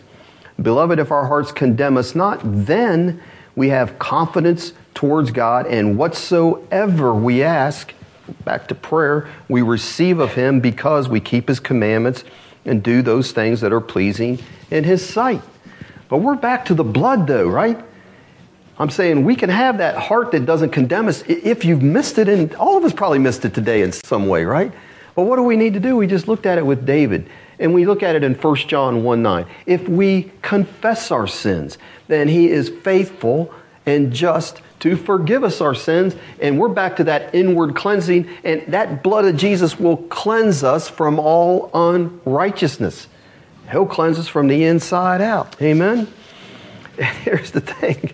Speaker 1: Beloved, if our hearts condemn us not, then we have confidence towards God, and whatsoever we ask, back to prayer, we receive of Him because we keep His commandments and do those things that are pleasing in His sight. But we're back to the blood, though, right? I'm saying we can have that heart that doesn't condemn us if you've missed it, and all of us probably missed it today in some way, right? But what do we need to do? We just looked at it with David, and we look at it in 1 John 1 9. If we confess our sins, then he is faithful and just to forgive us our sins. And we're back to that inward cleansing, and that blood of Jesus will cleanse us from all unrighteousness. He'll cleanse us from the inside out. Amen? And here's the thing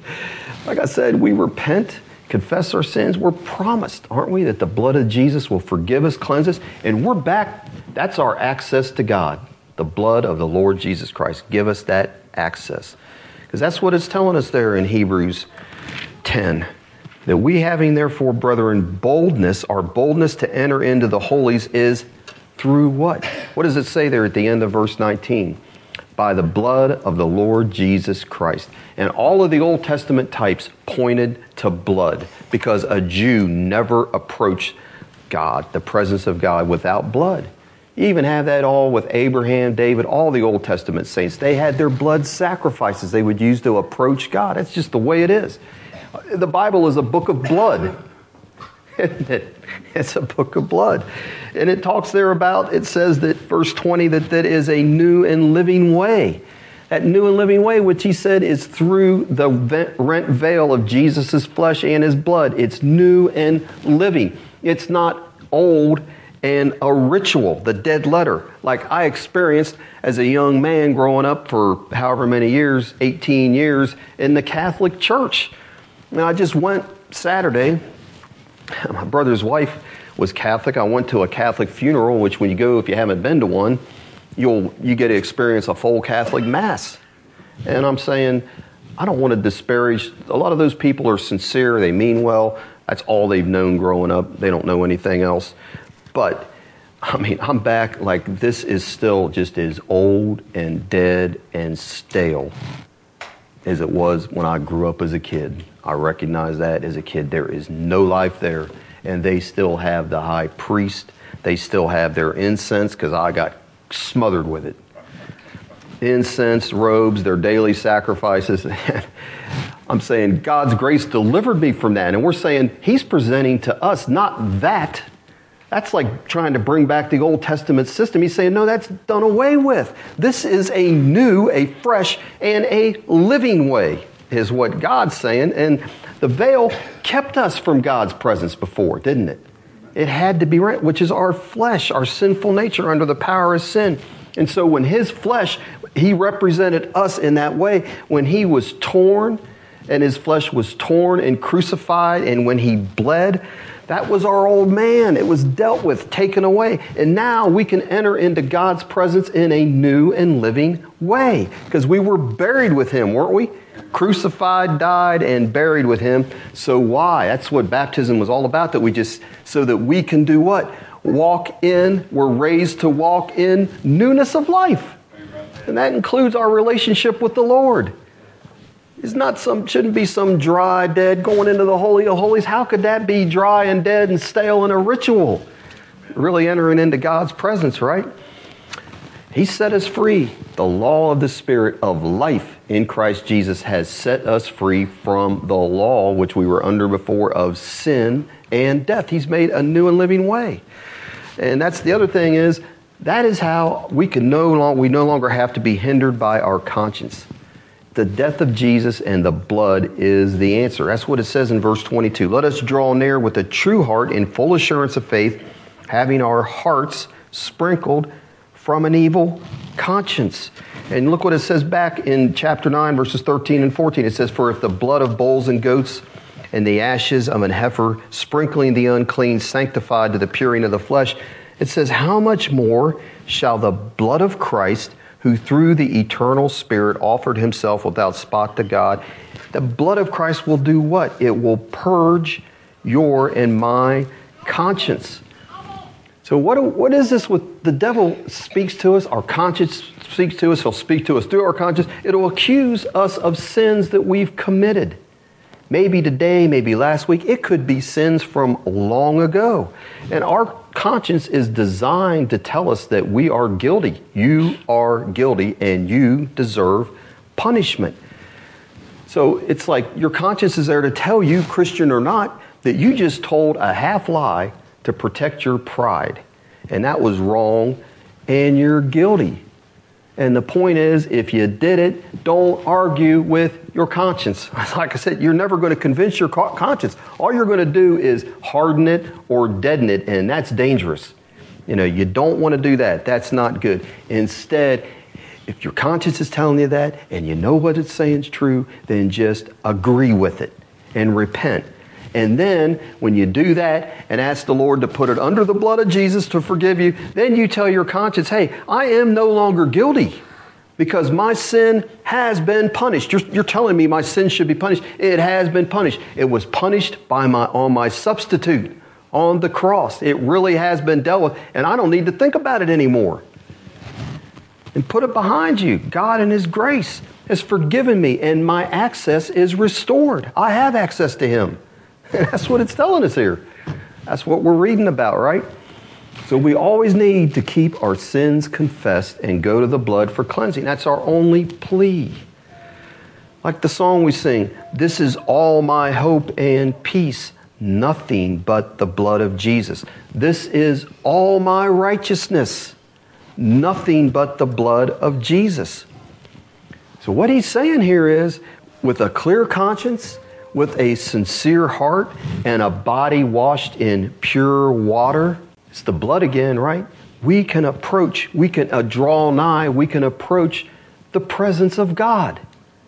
Speaker 1: like I said, we repent, confess our sins. We're promised, aren't we, that the blood of Jesus will forgive us, cleanse us, and we're back. That's our access to God. The blood of the Lord Jesus Christ. Give us that access. Because that's what it's telling us there in Hebrews 10. That we having therefore, brethren, boldness, our boldness to enter into the holies is through what? What does it say there at the end of verse 19? By the blood of the Lord Jesus Christ. And all of the Old Testament types pointed to blood because a Jew never approached God, the presence of God, without blood. You even have that all with Abraham, David, all the Old Testament saints. They had their blood sacrifices they would use to approach God. That's just the way it is. The Bible is a book of blood. It's a book of blood. And it talks there about, it says that, verse 20, that that is a new and living way. That new and living way, which he said is through the rent veil of Jesus' flesh and his blood. It's new and living. It's not old and a ritual, the dead letter, like I experienced as a young man growing up for however many years, 18 years, in the Catholic Church. And I just went Saturday. My brother's wife was Catholic. I went to a Catholic funeral, which when you go, if you haven't been to one, you'll you get to experience a full Catholic mass. And I'm saying, I don't want to disparage. A lot of those people are sincere. They mean well. That's all they've known growing up. They don't know anything else. But I mean, I'm back like this is still just as old and dead and stale as it was when I grew up as a kid. I recognize that as a kid. There is no life there. And they still have the high priest. They still have their incense because I got smothered with it. Incense, robes, their daily sacrifices. I'm saying God's grace delivered me from that. And we're saying He's presenting to us not that. That's like trying to bring back the Old Testament system. He's saying, no, that's done away with. This is a new, a fresh, and a living way, is what God's saying. And the veil kept us from God's presence before, didn't it? It had to be rent, which is our flesh, our sinful nature under the power of sin. And so when his flesh, he represented us in that way. When he was torn and his flesh was torn and crucified, and when he bled, that was our old man. It was dealt with, taken away. And now we can enter into God's presence in a new and living way because we were buried with him, weren't we? Crucified, died, and buried with him. So why? That's what baptism was all about, that we just, so that we can do what? Walk in, we're raised to walk in newness of life. And that includes our relationship with the Lord. It's not some, shouldn't be some dry, dead going into the Holy of Holies. How could that be dry and dead and stale in a ritual? Really entering into God's presence, right? He set us free. The law of the Spirit of life in Christ Jesus has set us free from the law which we were under before of sin and death. He's made a new and living way. And that's the other thing is that is how we can no longer we no longer have to be hindered by our conscience the death of Jesus and the blood is the answer. That's what it says in verse 22. Let us draw near with a true heart in full assurance of faith, having our hearts sprinkled from an evil conscience. And look what it says back in chapter 9, verses 13 and 14. It says, For if the blood of bulls and goats and the ashes of an heifer, sprinkling the unclean, sanctified to the puring of the flesh, it says, How much more shall the blood of Christ, who through the eternal Spirit offered himself without spot to God. The blood of Christ will do what? It will purge your and my conscience. So, what, what is this with the devil speaks to us? Our conscience speaks to us. He'll speak to us through our conscience. It'll accuse us of sins that we've committed. Maybe today, maybe last week. It could be sins from long ago. And our conscience is designed to tell us that we are guilty. You are guilty and you deserve punishment. So it's like your conscience is there to tell you, Christian or not, that you just told a half lie to protect your pride. And that was wrong and you're guilty. And the point is, if you did it, don't argue with your conscience. Like I said, you're never going to convince your conscience. All you're going to do is harden it or deaden it, and that's dangerous. You know, you don't want to do that. That's not good. Instead, if your conscience is telling you that and you know what it's saying is true, then just agree with it and repent and then when you do that and ask the Lord to put it under the blood of Jesus to forgive you, then you tell your conscience, hey, I am no longer guilty because my sin has been punished. You're, you're, telling me my sin should be punished. It has been punished. It was punished by my, on my substitute on the cross. It really has been dealt with, and I don't need to think about it anymore. And put it behind you. God, in His grace, has forgiven me, and my access is restored. I have access to Him. That's what it's telling us here. That's what we're reading about, right? So we always need to keep our sins confessed and go to the blood for cleansing. That's our only plea. Like the song we sing, this is all my hope and peace, nothing but the blood of Jesus. This is all my righteousness, nothing but the blood of Jesus. So what he's saying here is with a clear conscience, with a sincere heart and a body washed in pure water, it's the blood again, right? We can approach, we can uh, draw nigh, we can approach the presence of God.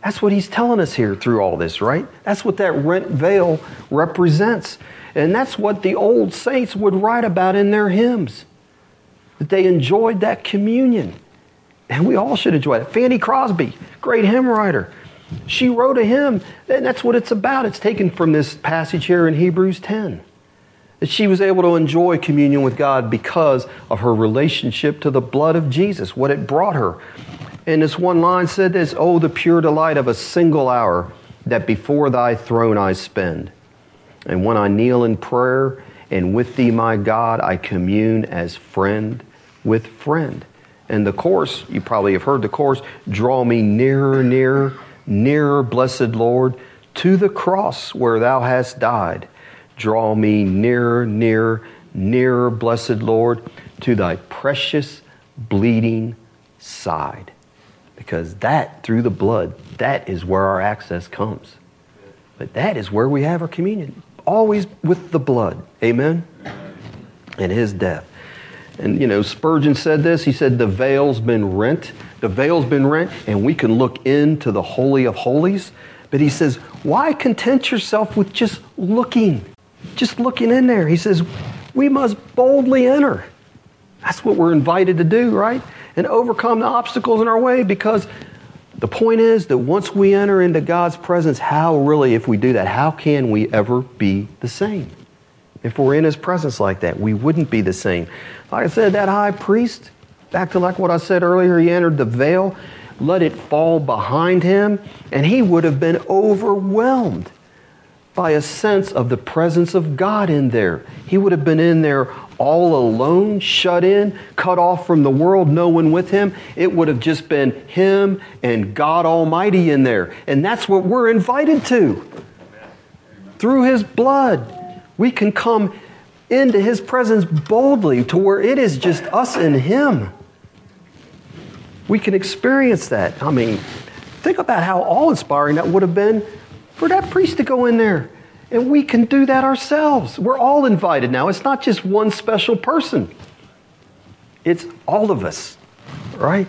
Speaker 1: That's what he's telling us here through all this, right? That's what that rent veil represents. And that's what the old saints would write about in their hymns. That they enjoyed that communion. And we all should enjoy it. Fanny Crosby, great hymn writer. She wrote a hymn, and that's what it's about. It's taken from this passage here in Hebrews 10. That she was able to enjoy communion with God because of her relationship to the blood of Jesus, what it brought her. And this one line said this Oh, the pure delight of a single hour that before thy throne I spend. And when I kneel in prayer, and with thee, my God, I commune as friend with friend. And the chorus, you probably have heard the chorus, draw me nearer, nearer Nearer, blessed Lord, to the cross where thou hast died. Draw me nearer, nearer, nearer, blessed Lord, to thy precious bleeding side. Because that, through the blood, that is where our access comes. But that is where we have our communion, always with the blood. Amen? And his death. And, you know, Spurgeon said this. He said, The veil's been rent. The veil's been rent, and we can look into the Holy of Holies. But he says, Why content yourself with just looking? Just looking in there. He says, We must boldly enter. That's what we're invited to do, right? And overcome the obstacles in our way because the point is that once we enter into God's presence, how really, if we do that, how can we ever be the same? If we're in His presence like that, we wouldn't be the same. Like I said, that high priest, back to like what I said earlier, he entered the veil, let it fall behind him, and he would have been overwhelmed by a sense of the presence of God in there. He would have been in there all alone, shut in, cut off from the world, no one with him. It would have just been him and God Almighty in there. And that's what we're invited to. Through his blood, we can come into his presence boldly to where it is just us and him. We can experience that. I mean, think about how awe inspiring that would have been for that priest to go in there. And we can do that ourselves. We're all invited now. It's not just one special person, it's all of us, right?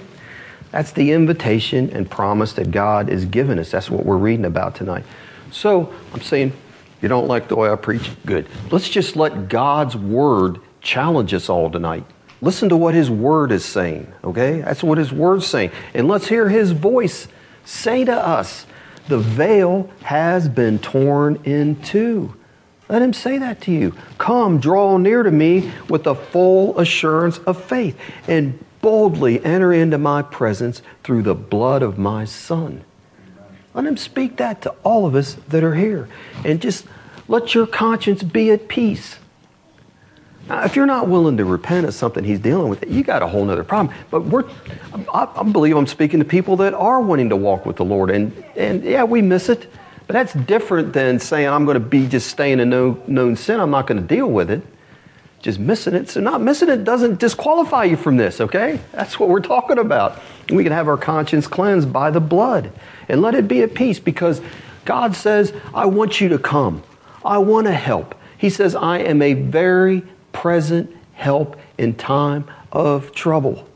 Speaker 1: That's the invitation and promise that God has given us. That's what we're reading about tonight. So I'm saying, you don't like the way I preach? Good. Let's just let God's word challenge us all tonight. Listen to what his word is saying, okay? That's what his word's saying. And let's hear his voice say to us, the veil has been torn in two. Let him say that to you. Come, draw near to me with the full assurance of faith, and boldly enter into my presence through the blood of my Son. Let him speak that to all of us that are here. And just let your conscience be at peace. Now, if you're not willing to repent of something he's dealing with, you got a whole other problem. But we're, I, I believe I'm speaking to people that are wanting to walk with the Lord. And, and yeah, we miss it. But that's different than saying, I'm going to be just staying in no, known sin. I'm not going to deal with it. Just missing it. So, not missing it doesn't disqualify you from this, okay? That's what we're talking about. We can have our conscience cleansed by the blood and let it be at peace because God says, I want you to come. I want to help. He says, I am a very present help in time of trouble.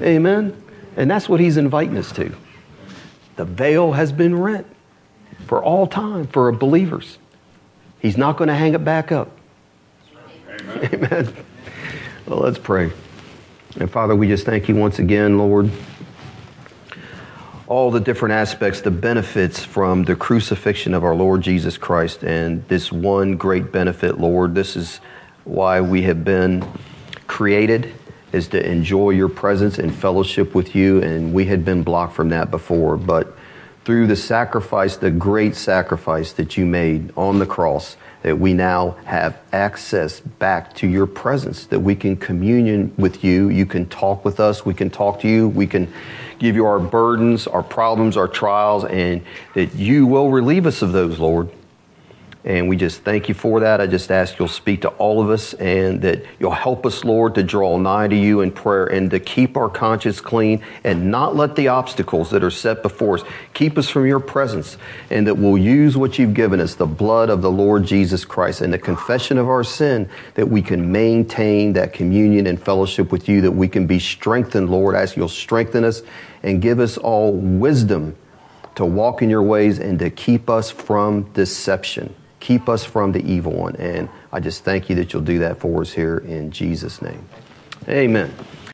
Speaker 1: Amen. Amen. And that's what he's inviting us to. The veil has been rent for all time for believers. He's not going to hang it back up. Amen. Amen. Well, let's pray. And Father, we just thank you once again, Lord. All the different aspects, the benefits from the crucifixion of our Lord Jesus Christ, and this one great benefit, Lord. This is why we have been created is to enjoy your presence and fellowship with you, and we had been blocked from that before. But through the sacrifice, the great sacrifice that you made on the cross, that we now have access back to your presence, that we can communion with you. You can talk with us. We can talk to you. We can give you our burdens, our problems, our trials, and that you will relieve us of those, Lord. And we just thank you for that. I just ask you'll speak to all of us and that you'll help us, Lord, to draw nigh to you in prayer and to keep our conscience clean and not let the obstacles that are set before us keep us from your presence. And that we'll use what you've given us, the blood of the Lord Jesus Christ and the confession of our sin, that we can maintain that communion and fellowship with you, that we can be strengthened, Lord. I ask you'll strengthen us and give us all wisdom to walk in your ways and to keep us from deception. Keep us from the evil one. And I just thank you that you'll do that for us here in Jesus' name. Amen.